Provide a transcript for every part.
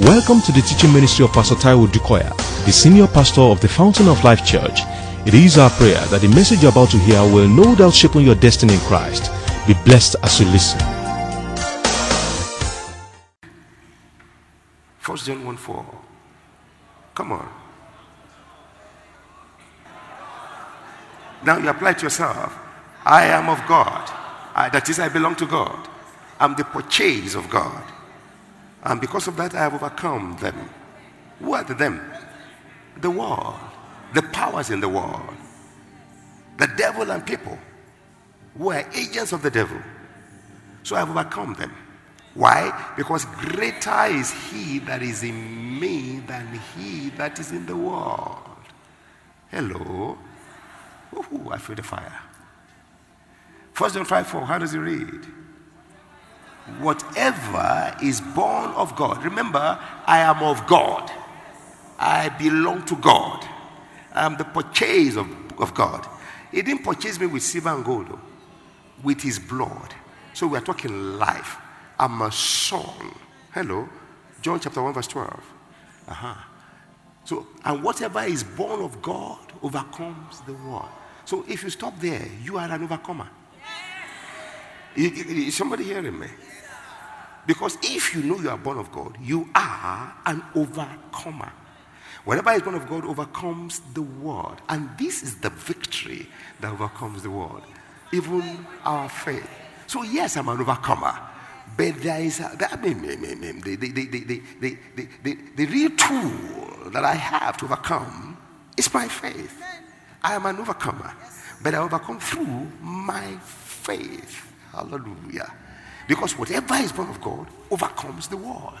Welcome to the teaching ministry of Pastor Taiwo Odukoya, the senior pastor of the Fountain of Life Church. It is our prayer that the message you're about to hear will no doubt shape your destiny in Christ. Be blessed as you listen. First John 1 4. Come on. Now you apply to yourself. I am of God. I, that is, I belong to God. I'm the purchase of God. And because of that, I have overcome them. Who are them? The world, the powers in the world, the devil and people who are agents of the devil. So I have overcome them. Why? Because greater is he that is in me than he that is in the world. Hello. Ooh, I feel the fire. First John 5 4, how does it read? Whatever is born of God. Remember, I am of God. I belong to God. I am the purchase of, of God. He didn't purchase me with silver and gold, though, with his blood. So we are talking life. I'm a son. Hello. John chapter 1, verse 12. Uh-huh. So, and whatever is born of God overcomes the world. So if you stop there, you are an overcomer. Is somebody hearing me? Eh? Because if you know you are born of God, you are an overcomer. Whatever is born of God overcomes the world. And this is the victory that overcomes the world, even our faith. So, yes, I'm an overcomer. But there is a, the, the, the, the, the, the, the real tool that I have to overcome is my faith. I am an overcomer, but I overcome through my faith. Hallelujah. Because whatever is born of God overcomes the world.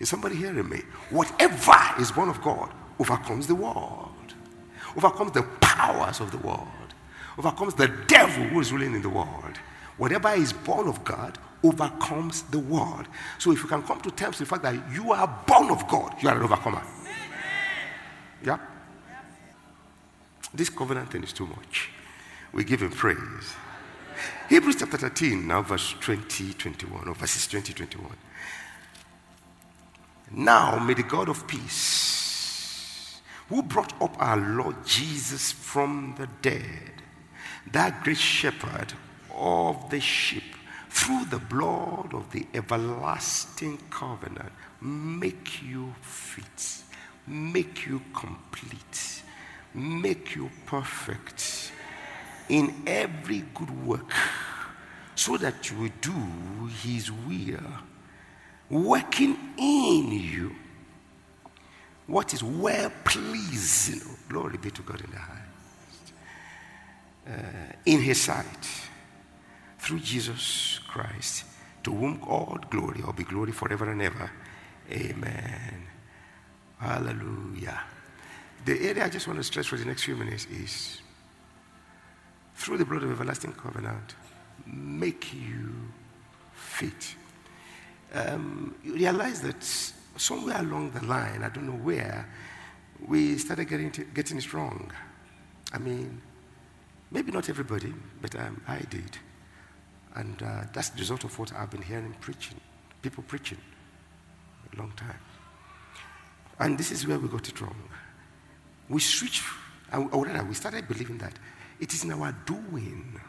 Is somebody hearing me? Whatever is born of God overcomes the world, overcomes the powers of the world, overcomes the devil who is ruling in the world. Whatever is born of God overcomes the world. So if you can come to terms with the fact that you are born of God, you are an overcomer. Yeah? This covenant thing is too much. We give him praise. Hebrews chapter 13, now verse 20, 21, or verses 20, 21. Now may the God of peace, who brought up our Lord Jesus from the dead, that great shepherd of the sheep, through the blood of the everlasting covenant, make you fit, make you complete, make you perfect in every good work, so that you will do his will, working in you what is well pleasing. Glory be to God in the highest. Uh, in his sight, through Jesus Christ, to whom all glory or be glory forever and ever. Amen. Hallelujah. The area I just want to stress for the next few minutes is through the blood of everlasting covenant, make you fit. Um, you realize that somewhere along the line, I don't know where, we started getting, to, getting it wrong. I mean, maybe not everybody, but um, I did. And uh, that's the result of what I've been hearing preaching, people preaching a long time. And this is where we got it wrong. We switched, or rather, we started believing that it is in our doing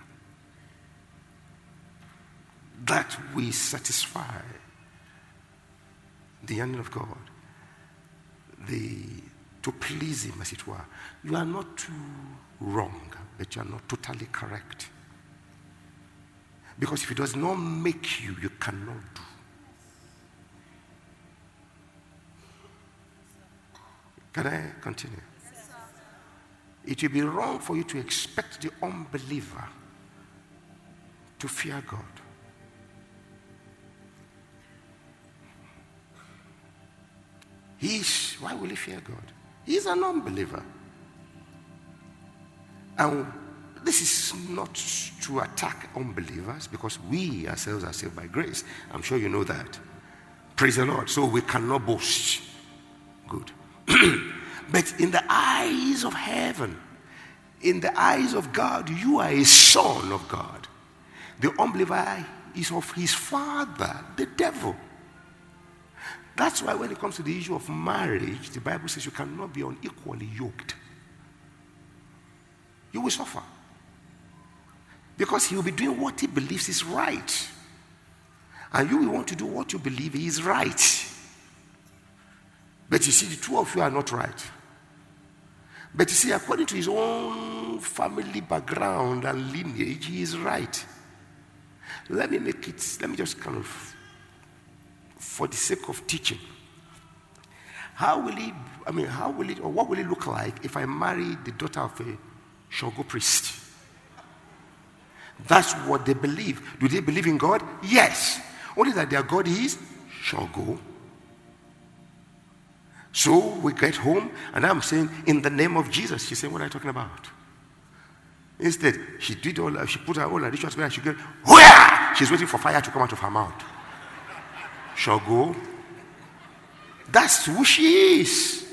that we satisfy the yearning of God, the, to please Him, as it were. You are not too wrong, but you are not totally correct. Because if it does not make you, you cannot do. Can I continue? It will be wrong for you to expect the unbeliever to fear God. He's, why will he fear God? He's an unbeliever. And this is not to attack unbelievers because we ourselves are saved by grace. I'm sure you know that. Praise the Lord. So we cannot boast. Good. but in the eyes of heaven, in the eyes of God, you are a son of God. The unbeliever is of his father, the devil. That's why when it comes to the issue of marriage, the Bible says you cannot be unequally yoked. You will suffer. Because he will be doing what he believes is right. And you will want to do what you believe is right. But you see, the two of you are not right. But you see, according to his own family background and lineage, he is right. Let me make it, let me just kind of, for the sake of teaching, how will it, I mean, how will it, or what will it look like if I marry the daughter of a Shango priest? That's what they believe. Do they believe in God? Yes. Only that their God is Shango. So we get home, and I'm saying, in the name of Jesus. She said, What are you talking about? Instead, she did all, she put her all her rituals where she get, where? She's waiting for fire to come out of her mouth. Shango. That's who she is.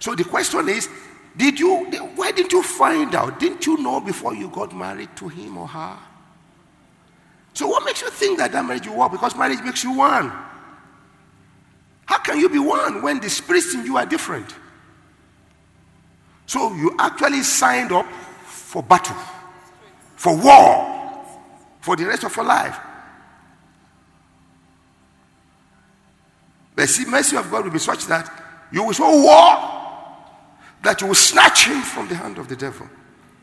So the question is, did you, why didn't you find out? Didn't you know before you got married to him or her? So what makes you think that that marriage will work? Because marriage makes you one. Can you be one when the spirits in you are different? So you actually signed up for battle, for war, for the rest of your life. The mercy of God will be such that you will show war that you will snatch him from the hand of the devil.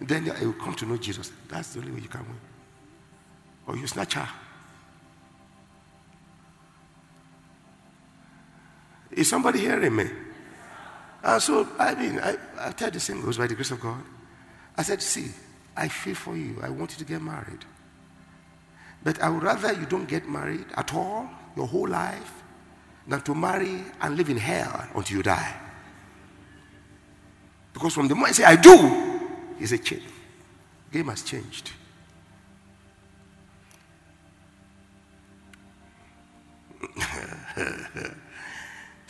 And then you will come to know Jesus. That's the only way you can win. Or you snatch her. Is somebody hearing me? And so, I mean, I, I tell the singles by the grace of God. I said, see, I feel for you. I want you to get married. But I would rather you don't get married at all, your whole life, than to marry and live in hell until you die. Because from the moment you say, I do, it's a change. Game has changed.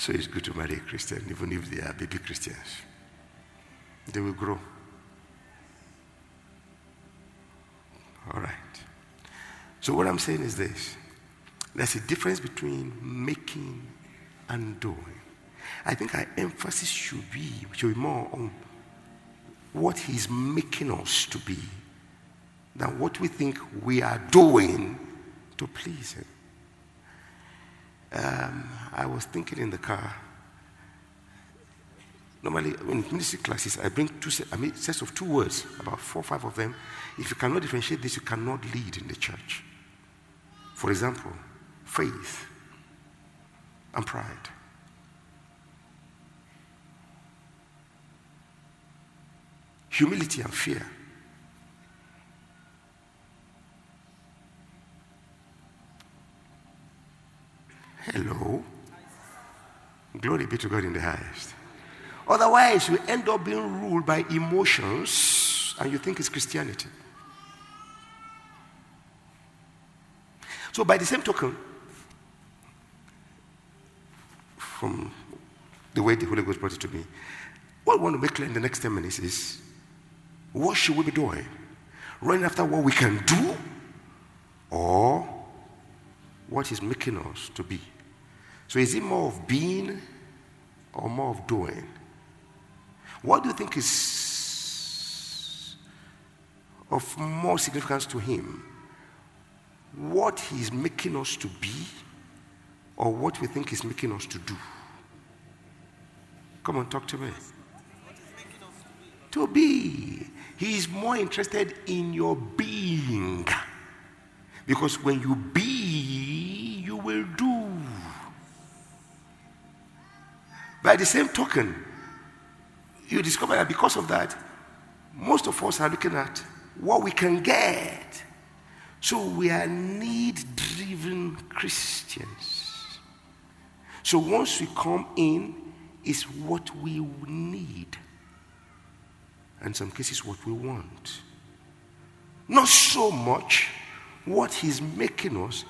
So it's good to marry a Christian, even if they are baby Christians. They will grow. All right. So, what I'm saying is this there's a difference between making and doing. I think our emphasis should be, should be more on what He's making us to be than what we think we are doing to please Him. Um, I was thinking in the car. Normally, in ministry classes, I bring two I mean, sets of two words, about four or five of them. If you cannot differentiate this, you cannot lead in the church. For example, faith and pride. humility and fear. Hello. Glory be to God in the highest. Otherwise, you end up being ruled by emotions and you think it's Christianity. So, by the same token, from the way the Holy Ghost brought it to me, what I want to make clear in the next 10 minutes is what should we be doing? Running after what we can do or what is making us to be? So is it more of being or more of doing? What do you think is of more significance to him? What he's making us to be or what we think he's making us to do? Come on, talk to me. To be. He is more interested in your being. Because when you be, you will do. By the same token, you discover that because of that, most of us are looking at what we can get. So we are need driven Christians. So once we come in, is what we need and some cases what we want. Not so much what he's making us,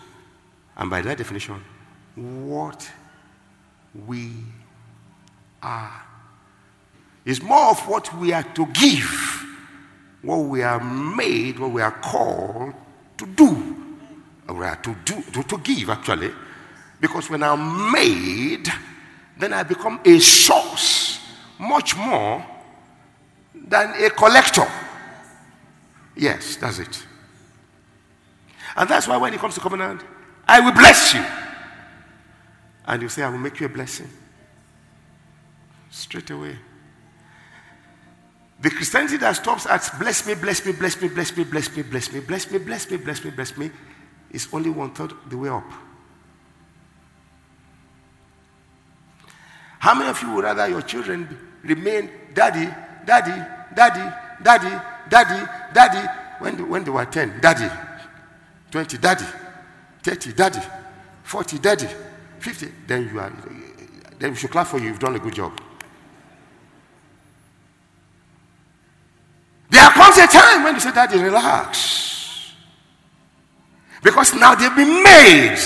and by that definition, what we are. It's more of what we are to give, what we are made, what we are called to do. We are to do, to, to give actually. Because when I'm made, then I become a source much more than a collector. Yes, that's it. And that's why when it comes to covenant, I will bless you. And you say, I will make you a blessing. Straight away. The Christianity that stops at bless me, bless me, bless me, bless me, bless me, bless me, bless me, bless me, bless me, bless me, is only one third the way up. How many of you would rather your children remain daddy, daddy, daddy, daddy, daddy, daddy, when when they were 10, daddy, 20, daddy, 30, daddy, 40, daddy, 50, then you are, then we should clap for you, you've done a good job. Comes a time when you say, Daddy, relax. Because now they've been made.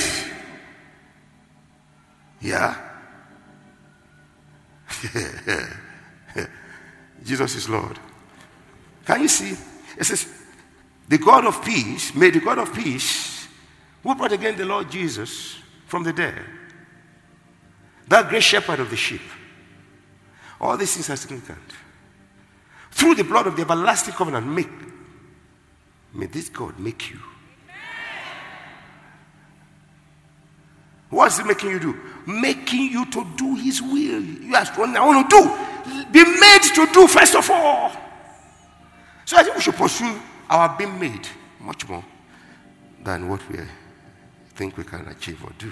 Yeah. Jesus is Lord. Can you see? It says, the God of peace, may the God of peace, who brought again the Lord Jesus from the dead, that great shepherd of the sheep. All these things are significant. Through the blood of the everlasting covenant, make. May this God make you. What's he making you do? Making you to do his will. You ask what I want to do. Be made to do first of all. So I think we should pursue our being made much more than what we think we can achieve or do.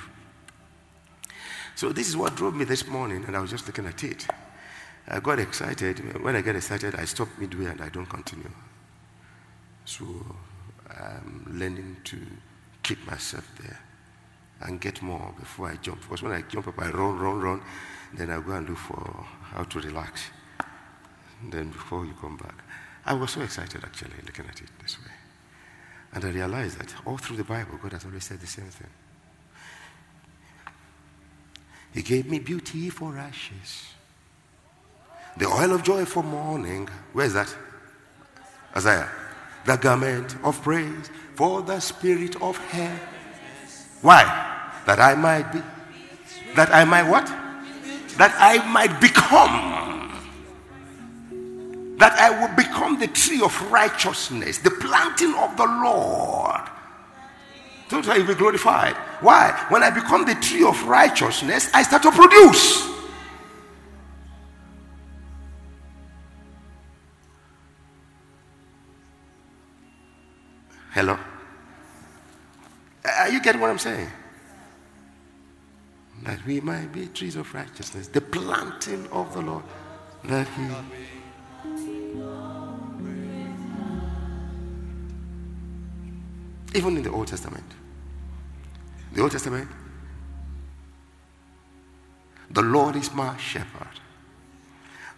So this is what drove me this morning, and I was just looking at it. I got excited. When I get excited, I stop midway and I don't continue. So I'm learning to keep myself there and get more before I jump. Because when I jump up, I run, run, run. Then I go and look for how to relax. Then before you come back. I was so excited actually looking at it this way. And I realized that all through the Bible, God has always said the same thing. He gave me beauty for ashes, the oil of joy for mourning. Where is that? Isaiah. The garment of praise for the spirit of hair. Why? That I might be. That I might what? That I might become. That I will become the tree of righteousness, the planting of the Lord. He will be glorified. Why? When I become the tree of righteousness, I start to produce. Hello? Are you getting what I'm saying? That we might be trees of righteousness, the planting of the Lord, that He. Even in the Old Testament. The Old Testament. The Lord is my shepherd.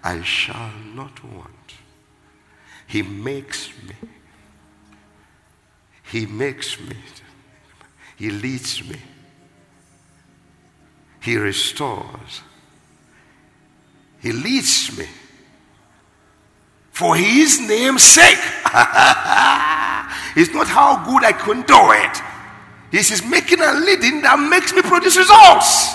I shall not want. He makes me. He makes me. He leads me. He restores. He leads me. For his name's sake. it's not how good I can do it. It's his making and leading that makes me produce results.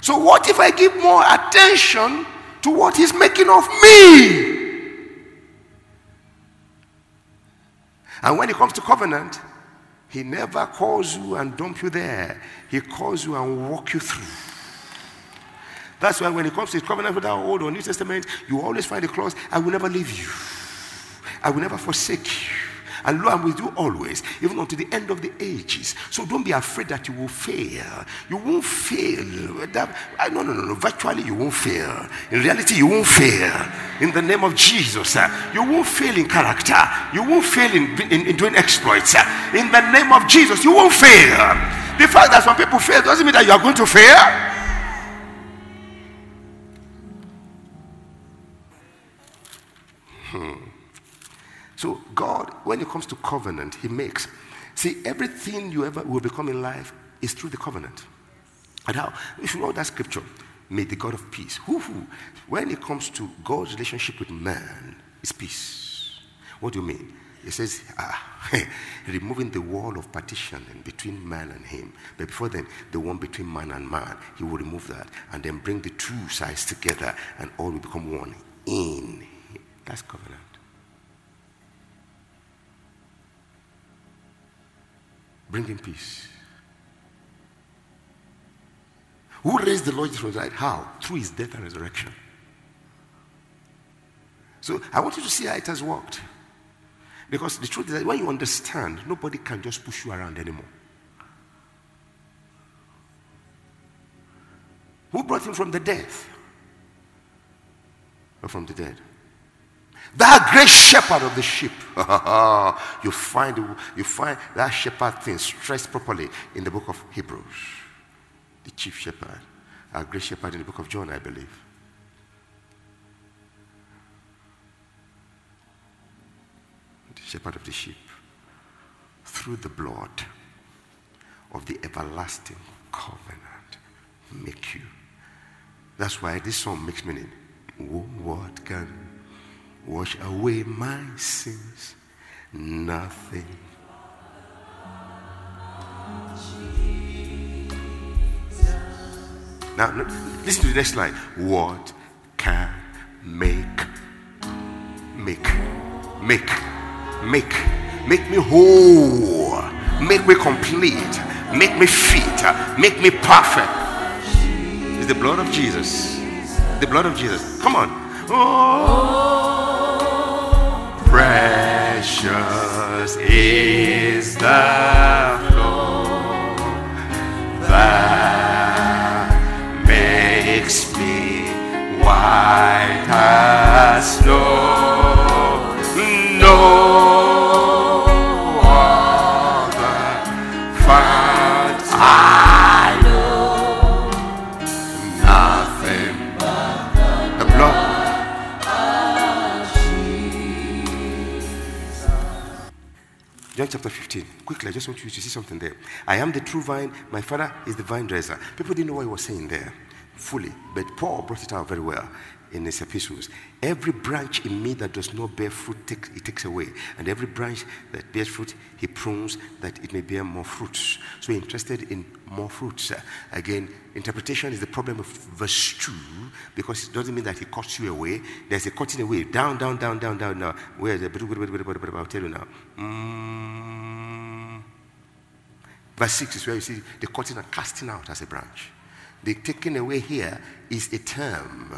So, what if I give more attention to what he's making of me? And when it comes to covenant, he never calls you and dump you there. He calls you and walk you through. That's why when it comes to covenant with our Old or New Testament, you always find a clause, I will never leave you. I will never forsake you. And lo, I'm with you always, even unto the end of the ages. So don't be afraid that you will fail. You won't fail. That, no, no, no, no. Virtually, you won't fail. In reality, you won't fail. In the name of Jesus, you won't fail in character. You won't fail in, in, in doing exploits. In the name of Jesus, you won't fail. The fact that some people fail doesn't mean that you are going to fail. So God, when it comes to covenant, He makes. See, everything you ever will become in life is through the covenant. And how? If you know that scripture, may the God of peace. Who, who? When it comes to God's relationship with man, it's peace. What do you mean? He says, ah, removing the wall of partition between man and him. But before then, the one between man and man, he will remove that and then bring the two sides together and all will become one in. That's covenant. Bringing peace. Who raised the Lord from the dead? How? Through his death and resurrection. So I want you to see how it has worked. Because the truth is that when you understand, nobody can just push you around anymore. Who brought him from the death? Or from the dead? That great shepherd of the sheep. you find you find that shepherd thing stressed properly in the book of Hebrews. The chief shepherd, our great shepherd in the book of John, I believe. The shepherd of the sheep, through the blood of the everlasting covenant, make you. That's why this song makes meaning. What can wash away my sins? Nothing. Now, listen to the next line. What can make, make, make make make me whole make me complete make me fit make me perfect it's the blood of jesus the blood of jesus come on oh precious is the flow that makes me white as snow 15. Quickly, I just want you to see something there. I am the true vine, my father is the vine dresser. People didn't know what he was saying there fully, but Paul brought it out very well in his epistles. Every branch in me that does not bear fruit, take, he takes away. And every branch that bears fruit, he prunes that it may bear more fruits. So we're interested in more fruits. Again, interpretation is the problem of verse 2 because it doesn't mean that he cuts you away. There's a cutting away. Down, down, down, down, down. Now, where the. I'll tell you now. Mm. Verse 6 is where you see the cutting and casting out as a branch. The taking away here is a term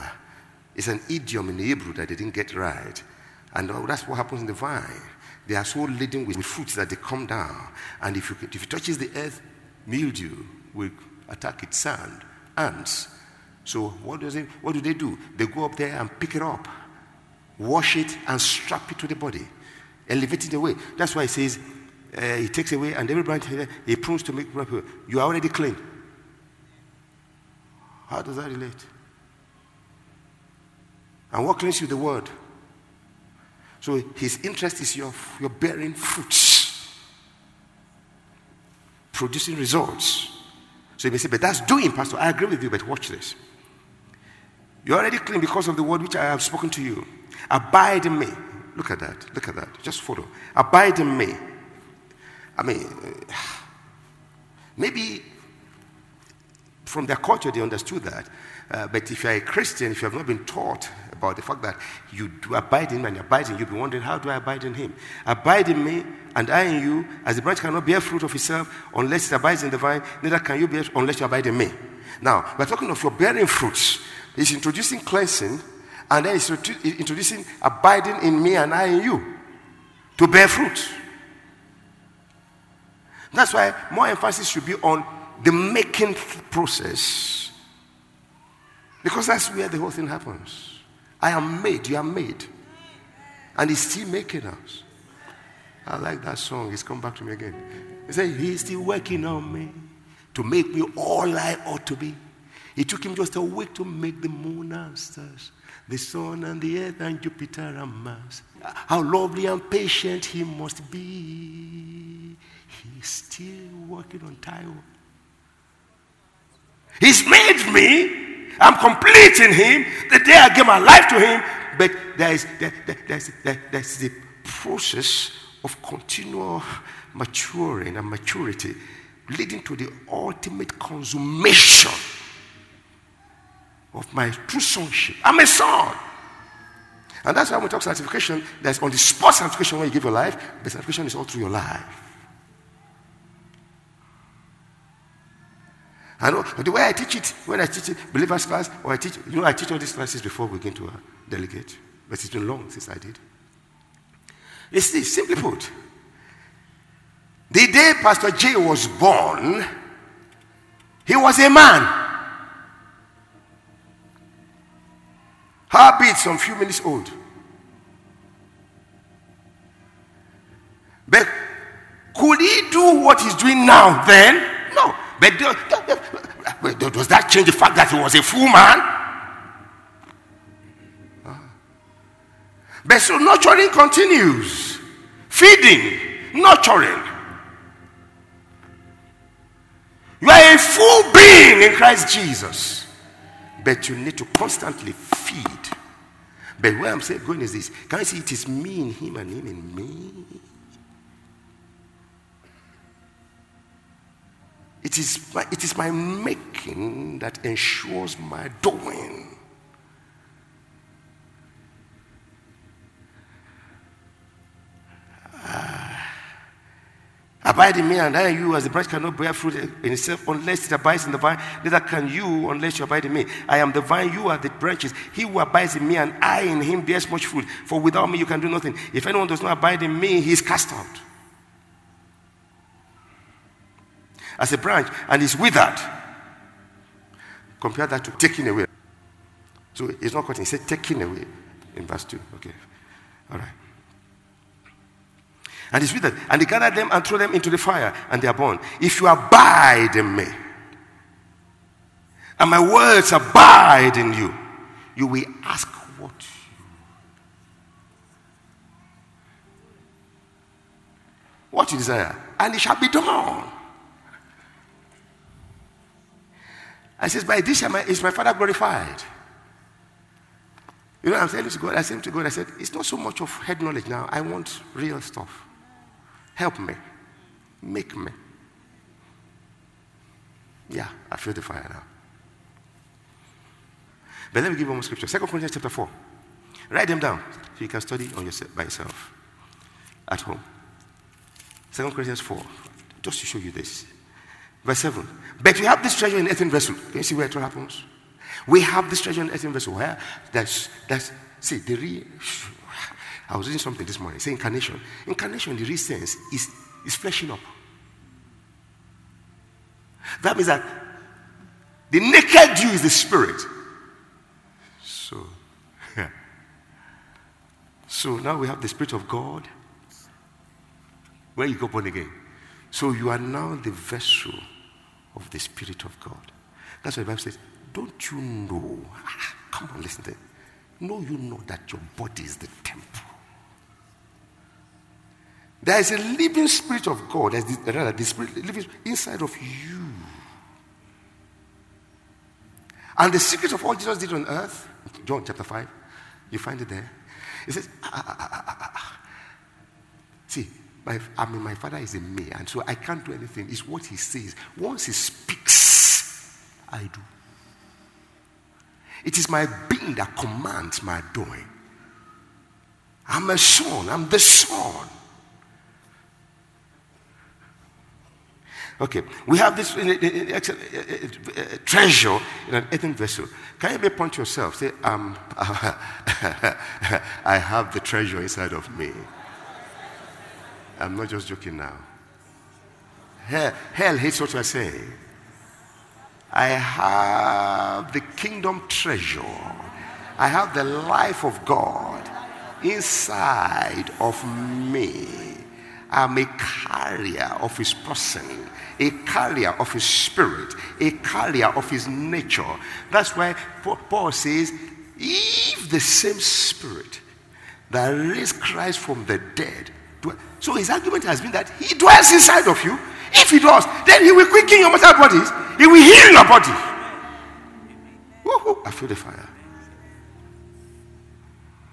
it's an idiom in Hebrew that they didn't get right. And oh, that's what happens in the vine. They are so laden with, fruits that they come down. And if, you, if it touches the earth, mildew will attack its sand, ants. So what, does it, what do they do? They go up there and pick it up, wash it, and strap it to the body, elevate it away. That's why it says uh, he takes away, and every branch he prunes to make proper. you are already clean. How does that relate? And what cleans you? The word. So his interest is your, your bearing fruits, producing results. So you may say, but that's doing, Pastor. I agree with you, but watch this. You're already clean because of the word which I have spoken to you. Abide in me. Look at that. Look at that. Just follow. Abide in me. I mean, maybe from their culture they understood that. Uh, but if you're a Christian, if you have not been taught about the fact that you do abide in and abide in, you'll be wondering, how do I abide in him? Abide in me and I in you, as the branch cannot bear fruit of itself unless it abides in the vine, neither can you bear unless you abide in me. Now, we're talking of your bearing fruits. He's introducing cleansing, and then he's introducing abiding in me and I in you to bear fruit. That's why more emphasis should be on the making process. Because that's where the whole thing happens. I am made, you are made. And he's still making us. I like that song. He's come back to me again. He said, He's still working on me to make me all I ought to be. It took him just a week to make the moon and stars, the sun and the earth and Jupiter and Mars. How lovely and patient he must be. Still working on Taiwo. He's made me I'm complete in Him the day I give my life to Him. But there is, there, there, there's, there, there's the process of continual maturing and maturity, leading to the ultimate consummation of my true sonship. I'm a son. And that's why when we talk sanctification, there's on the spot sanctification when you give your life, but sanctification is all through your life. I know the way I teach it, when I teach it, believers class, or I teach, you know, I teach all these classes before we get to a delegate. But it's been long since I did. It's this, simply put. The day Pastor J was born, he was a man. Heartbeat some few minutes old. But could he do what he's doing now then? No. But does that change the fact that he was a fool man? But so nurturing continues. Feeding, nurturing. You are a full being in Christ Jesus. But you need to constantly feed. But where I'm saying going is this. Can you see it is me in him and him in me? It is, my, it is my making that ensures my doing. Uh, abide in me, and I in you, as the branch cannot bear fruit in itself unless it abides in the vine, neither can you unless you abide in me. I am the vine, you are the branches. He who abides in me, and I in him bears much fruit. For without me, you can do nothing. If anyone does not abide in me, he is cast out. As a branch and is withered. Compare that to taking away. So it's not cutting, he said taking away in verse 2. Okay. All right. And it's withered. And he gathered them and threw them into the fire, and they are born. If you abide in me, and my words abide in you, you will ask what what you desire, and it shall be done. I says, by this is my father glorified. You know, I'm saying to God, I said to God, I said, it's not so much of head knowledge now. I want real stuff. Help me. Make me. Yeah, I feel the fire now. But let me give you one more scripture. Second Corinthians chapter 4. Write them down so you can study on yourself, by yourself at home. Second Corinthians 4. Just to show you this. Verse 7. But we have this treasure in earthen vessel. Can you see where it all happens? We have this treasure in earthen vessel. Where? That's, that's, see, the real, I was reading something this morning. Say incarnation. Incarnation, in the real sense, is, is fleshing up. That means that the naked you is the spirit. So, yeah. So now we have the spirit of God. Where you go born again. So you are now the vessel of the Spirit of God. That's why the Bible says, Don't you know? Ah, come on, listen to it. Know you know that your body is the temple. There is a living spirit of God, the, rather, the spirit living inside of you. And the secret of all Jesus did on earth, John chapter 5, you find it there. He says, ah, ah, ah, See, my, I mean, my father is in me, and so I can't do anything. It's what he says. Once he speaks, I do. It is my being that commands my doing. I'm a son, I'm the son. Okay, we have this treasure in an earthen vessel. Can you be point to yourself? Say, um, I have the treasure inside of me. I'm not just joking now. Hell, hell hates what I say. I have the kingdom treasure. I have the life of God inside of me. I'm a carrier of his person, a carrier of his spirit, a carrier of his nature. That's why Paul says, if the same spirit that raised Christ from the dead so his argument has been that he dwells inside of you. If he does, then he will quicken your mortal bodies. He will heal your body. Woo-hoo, I feel the fire.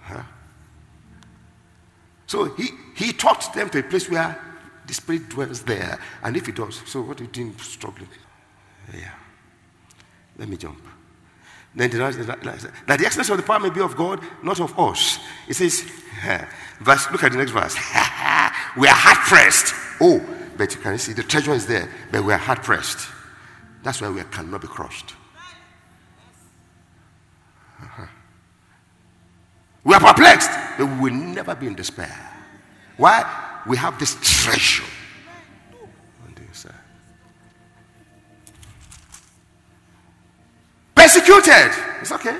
Huh? So he, he taught them to a place where the Spirit dwells there. And if it does, so what do you think struggling? Yeah. Let me jump. Then the, that the excellence of the power may be of God, not of us. It says, verse, look at the next verse. we are hard pressed. Oh, but you can see the treasure is there, but we are hard pressed. That's why we cannot be crushed. We are perplexed, but we will never be in despair. Why? We have this treasure Persecuted. It's okay.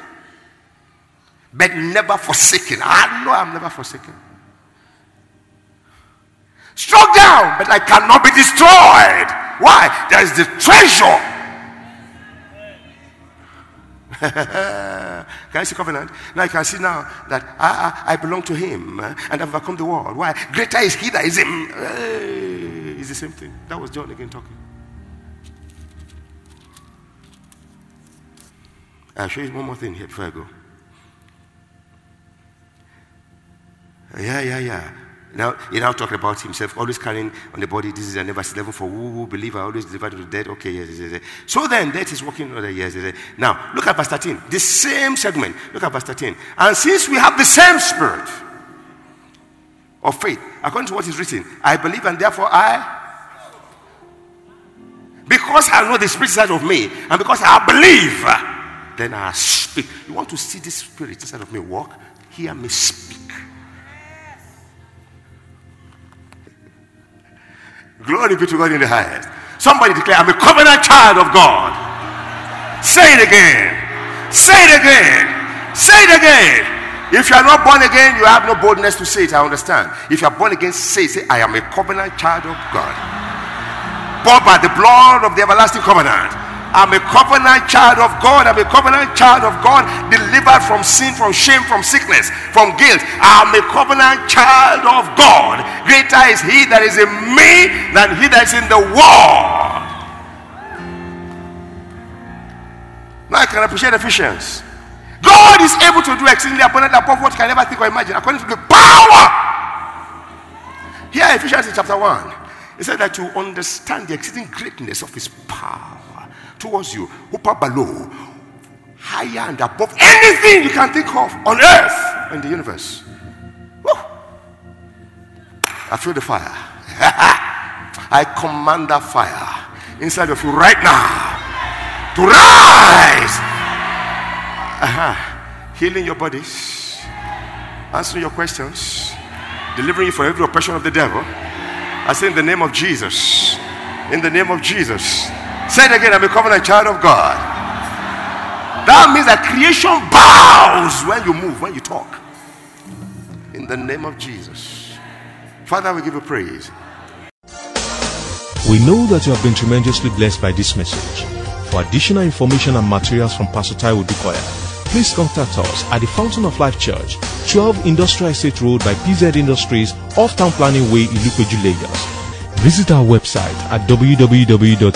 But never forsaken. I know I'm never forsaken. Struck down, but I cannot be destroyed. Why? There is the treasure. can I see covenant? Now you can see now that I, I, I belong to him uh, and I've overcome the world. Why? Greater is he that is him. Hey, it's the same thing. That was John again talking. I'll show you one more thing here before I go. Yeah, yeah, yeah. Now, he now talking about himself, always carrying on the body. This is a verse 11 for who, who believe I always to the dead. Okay, yes, yes, yes. So then, death is working on the yes, yes, yes. Now, look at verse 13. The same segment. Look at verse 13. And since we have the same spirit of faith, according to what is written, I believe and therefore I. Because I know the spirit inside of me, and because I believe then I speak. You want to see this spirit inside of me walk? Hear me speak. Glory be to God in the highest. Somebody declare, I'm a covenant child of God. Say it again. Say it again. Say it again. If you are not born again, you have no boldness to say it. I understand. If you are born again, say, say, I am a covenant child of God. Bought by the blood of the everlasting covenant. I'm a covenant child of God. I'm a covenant child of God, delivered from sin, from shame, from sickness, from guilt. I'm a covenant child of God. Greater is He that is in me than He that is in the world. Now I can appreciate Ephesians. God is able to do exceedingly abundantly above what you can ever think or imagine, according to the power. Here, Ephesians chapter 1, it said that to understand the exceeding greatness of His power towards you, upper below, higher and above anything you can think of on earth and the universe. Woo. I feel the fire. I command that fire inside of you right now to rise. Uh-huh. Healing your bodies, answering your questions, delivering you from every oppression of the devil. I say in the name of Jesus. In the name of Jesus. Say it again. I'm a covenant child of God. That means that creation bows when you move, when you talk. In the name of Jesus. Father, we give you praise. We know that you have been tremendously blessed by this message. For additional information and materials from Pastor Taiwo Odukoya, please contact us at the Fountain of Life Church, 12 Industrial Estate Road by PZ Industries, off Town Planning Way, Ilupeju, Lagos. Visit our website at www.tfolc.org.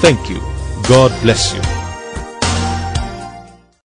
Thank you. God bless you.